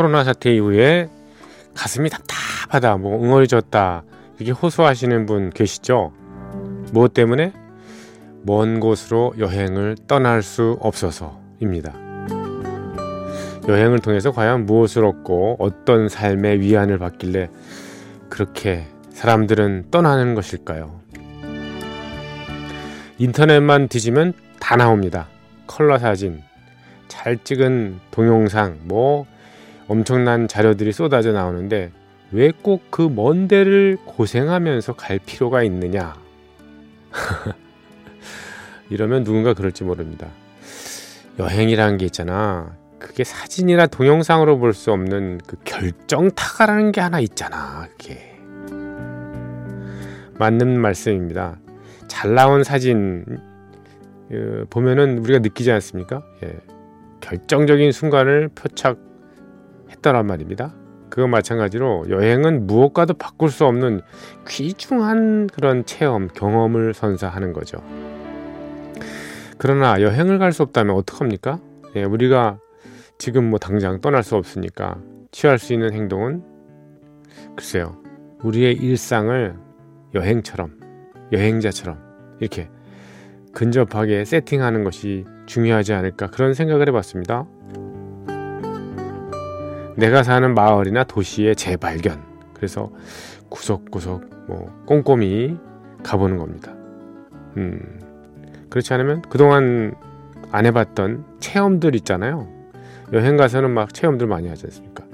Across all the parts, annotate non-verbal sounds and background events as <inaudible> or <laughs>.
코로나 사태 이후에 가슴이 답답하다, 뭐 응어리졌다 이렇게 호소하시는 분 계시죠? 무엇 때문에? 먼 곳으로 여행을 떠날 수 없어서입니다. 여행을 통해서 과연 무엇을 얻고 어떤 삶의 위안을 받길래 그렇게 사람들은 떠나는 것일까요? 인터넷만 뒤지면 다 나옵니다. 컬러 사진, 잘 찍은 동영상, 뭐 엄청난 자료들이 쏟아져 나오는데 왜 꼭 그 먼 데를 고생하면서 갈 필요가 있느냐? <laughs> 이러면 누군가 그럴지 모릅니다. 여행이라는 게 있잖아. 그게 사진이나 동영상으로 볼 수 없는 그 결정타가라는 게 하나 있잖아. 그게. 맞는 말씀입니다. 잘 나온 사진 어, 보면은 우리가 느끼지 않습니까? 예. 결정적인 순간을 표착 했더란 말입니다. 그거 마찬가지로 여행은 무엇과도 바꿀 수 없는 귀중한 그런 체험, 경험을 선사하는 거죠. 그러나 여행을 갈 수 없다면 어떡합니까? 예, 우리가 지금 뭐 당장 떠날 수 없으니까 취할 수 있는 행동은 글쎄요. 우리의 일상을 여행처럼, 여행자처럼 이렇게 근접하게 세팅하는 것이 중요하지 않을까 그런 생각을 해봤습니다. 내가 사는 마을이나 도시의 재발견. 그래서 구석구석 뭐 꼼꼼히 가보는 겁니다. 음, 그렇지 않으면 그동안 안 해봤던 체험들 있잖아요. 여행 가서는 막 체험들 많이 하지 않습니까?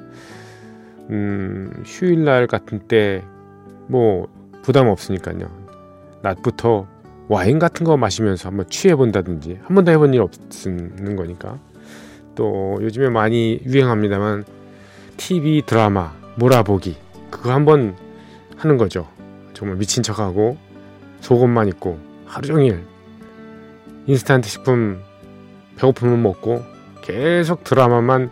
음, 휴일날 같은 때 뭐 부담 없으니까요. 낮부터 와인 같은 거 마시면서 한번 취해 본다든지 한 번도 해본 일 없는 거니까 또 요즘에 많이 유행합니다만 TV 드라마 몰아보기 그거 한번 하는 거죠. 정말 미친 척하고 속옷만 입고 하루 종일 인스턴트 식품 배고프면 먹고 계속 드라마만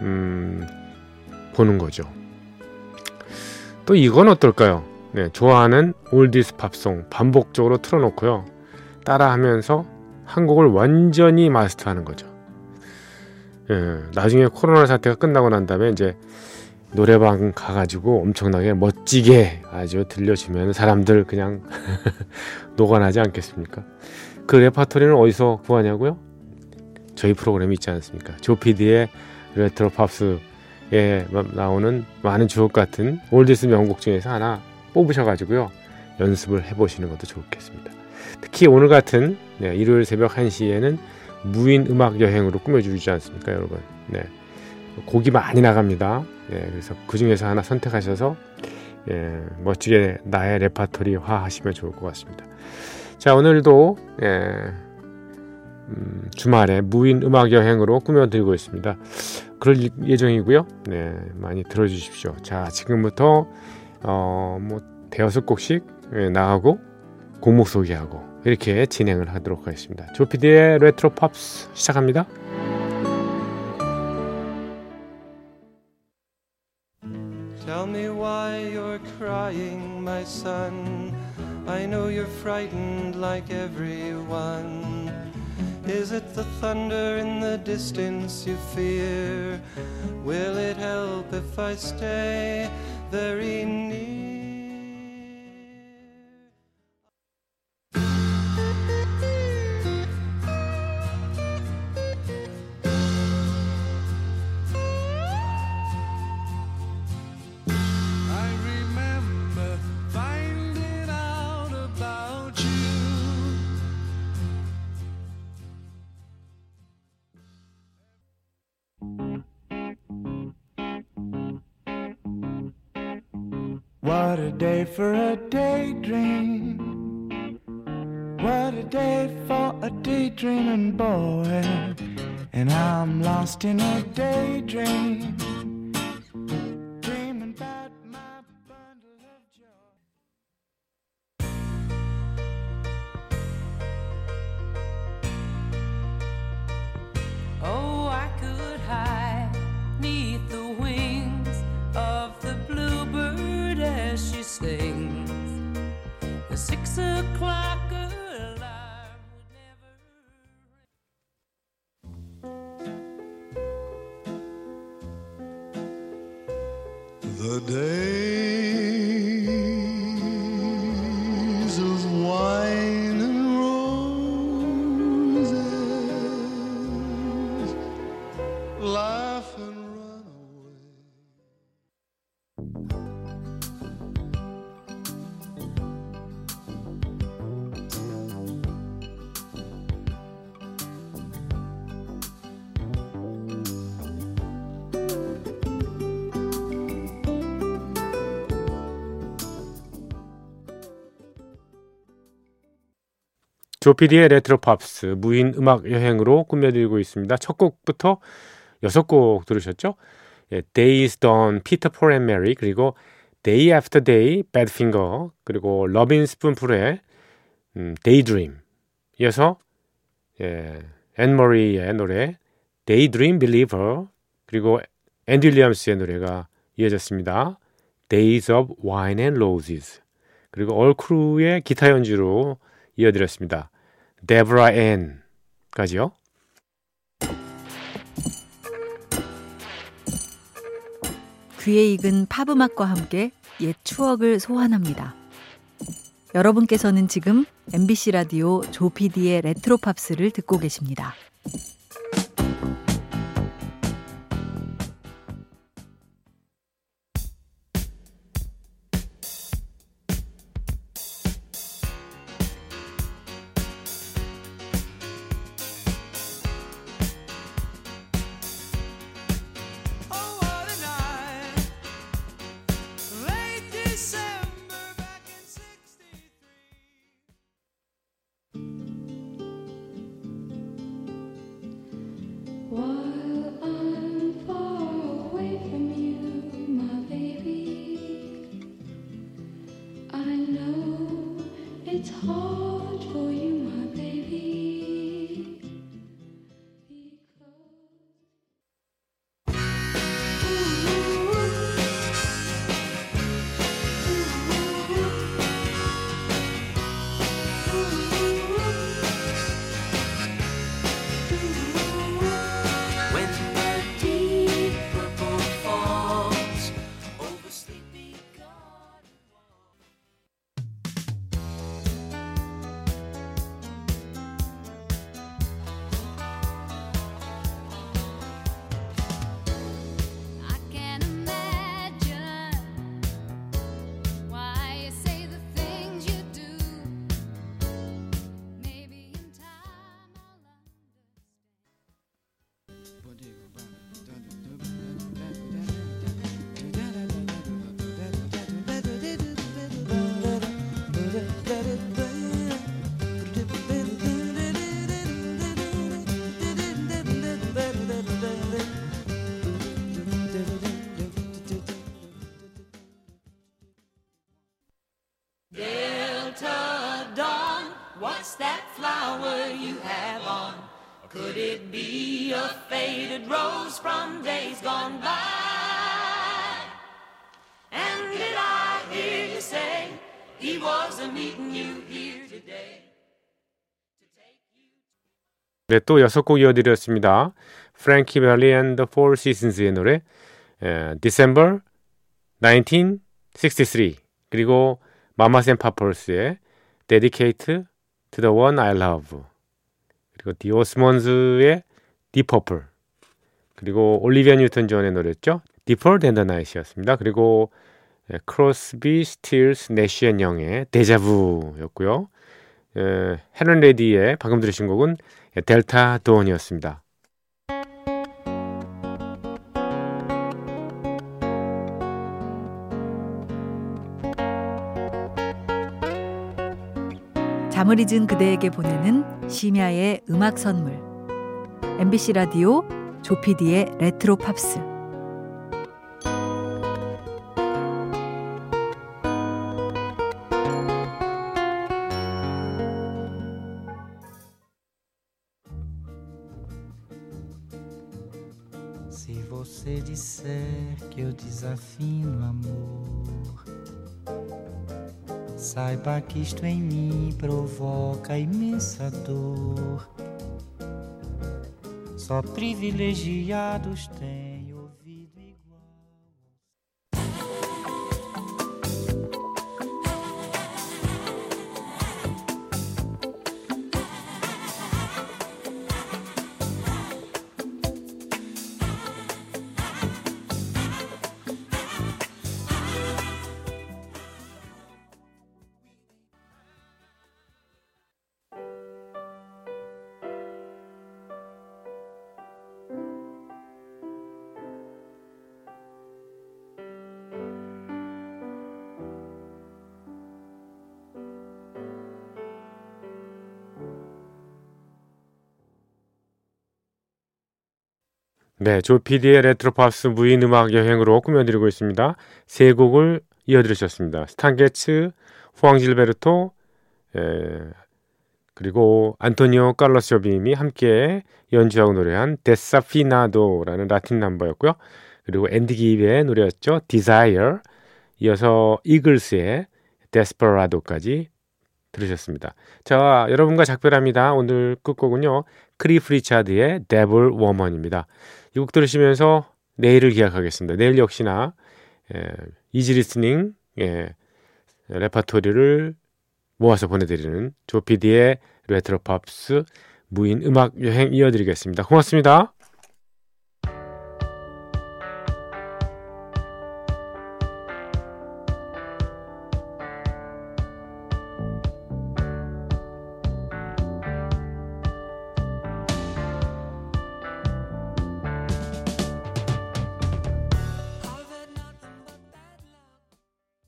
음, 보는 거죠. 또 이건 어떨까요? 네, 좋아하는 올디스 팝송 반복적으로 틀어놓고요. 따라하면서 한 곡을 완전히 마스터하는 거죠. 예, 나중에 코로나 사태가 끝나고 난 다음에 이제 노래방 가가지고 엄청나게 멋지게 아주 들려주면 사람들 그냥 <laughs> 녹아나지 않겠습니까? 그 레파토리는 어디서 구하냐고요? 저희 프로그램이 있지 않습니까? 조피디의 레트로 팝스에 나오는 많은 주옥 같은 oldies 명곡 중에서 하나 뽑으셔가지고요. 연습을 해보시는 것도 좋겠습니다. 특히 오늘 같은 네, 일요일 새벽 1시에는 무인 음악 여행으로 꾸며주지 않습니까, 여러분? 네. 곡이 많이 나갑니다. 네, 그래서 그 중에서 하나 선택하셔서 예, 멋지게 나의 레파토리화 하시면 좋을 것 같습니다. 자, 오늘도 예, 음, 주말에 무인 음악 여행으로 꾸며드리고 있습니다. 그럴 예정이고요. 네, 많이 들어주십시오. 자, 지금부터 어, 뭐 대여섯 곡씩 예, 나가고 곡목 소개하고 이렇게 진행을 하도록 하겠습니다. 조피디의 레트로 팝스 시작합니다. What a day for a daydream. What a day for a daydreaming boy. And I'm lost in a daydream. The day. 조피디의 레트로 팝스 무인 음악 여행으로 꾸며드리고 있습니다. 첫 곡부터 여섯 곡 들으셨죠? 예, Day Is Done, Peter Paul and Mary 그리고 Day After Day, Badfinger 그리고 러빈 스푼풀의 음, Daydream 이어서 예, 앤 머리의 노래 Daydream Believer 그리고 앤디 윌리엄스의 노래가 이어졌습니다. Days of Wine and Roses 그리고 얼크루의 기타 연주로 이어드렸습니다. 데브라 앤까지요. 귀에 익은 팝음악과 함께 옛 추억을 소환합니다. 여러분께서는 지금 MBC 라디오 조피디의 레트로 팝스를 듣고 계십니다. Could it be a faded rose from days gone by? And did I hear you say he wasn't meeting you here today? 네, 또 여섯 곡 이어드렸습니다. 프랭키 벨리 앤 The Four Seasons의 노래 에, December 1963 그리고 마마스 앤 파펄스의 Dedicate to the One I Love 그리고 디 오스몬즈의 Deep Purple 그리고 올리비아 뉴턴 존의 노래였죠. Than the Night이었습니다. 그리고 에, 크로스비, 스틸스, 내시 앤 영의 Déjà Vu였고요. 에, 헬렌 레디의 방금 들으신 곡은 Delta Dawn이었습니다. 잠을 잊은 그대에게 보내는 심야의 음악 선물. MBC 라디오 조피디의 레트로 팝스. Se você disser que eu desafino amor, saiba que isto em mim provoca imensa dor. Só privilegiados têm 네, 조피디의 레트로팝스 무인 음악 여행으로 꾸며드리고 있습니다. 세 곡을 이어드리셨습니다. 스탄게츠, 후앙질베르토, 에, 그리고 안토니오 칼로스 조빔이 함께 연주하고 노래한 Desafinado라는 라틴 넘버였고요. 그리고 앤디 기브의 노래였죠. Desire. 이어서 이글스의 Desperado까지 들으셨습니다. 자, 여러분과 작별합니다. 오늘 끝곡은요. 크리프 리차드의 Devil Woman입니다. 이 곡 들으시면서 내일을 기약하겠습니다. 내일 역시나 예, easy listening 예, 레파토리를 모아서 보내드리는 조피디의 레트로 팝스 무인 음악 여행 이어드리겠습니다. 고맙습니다.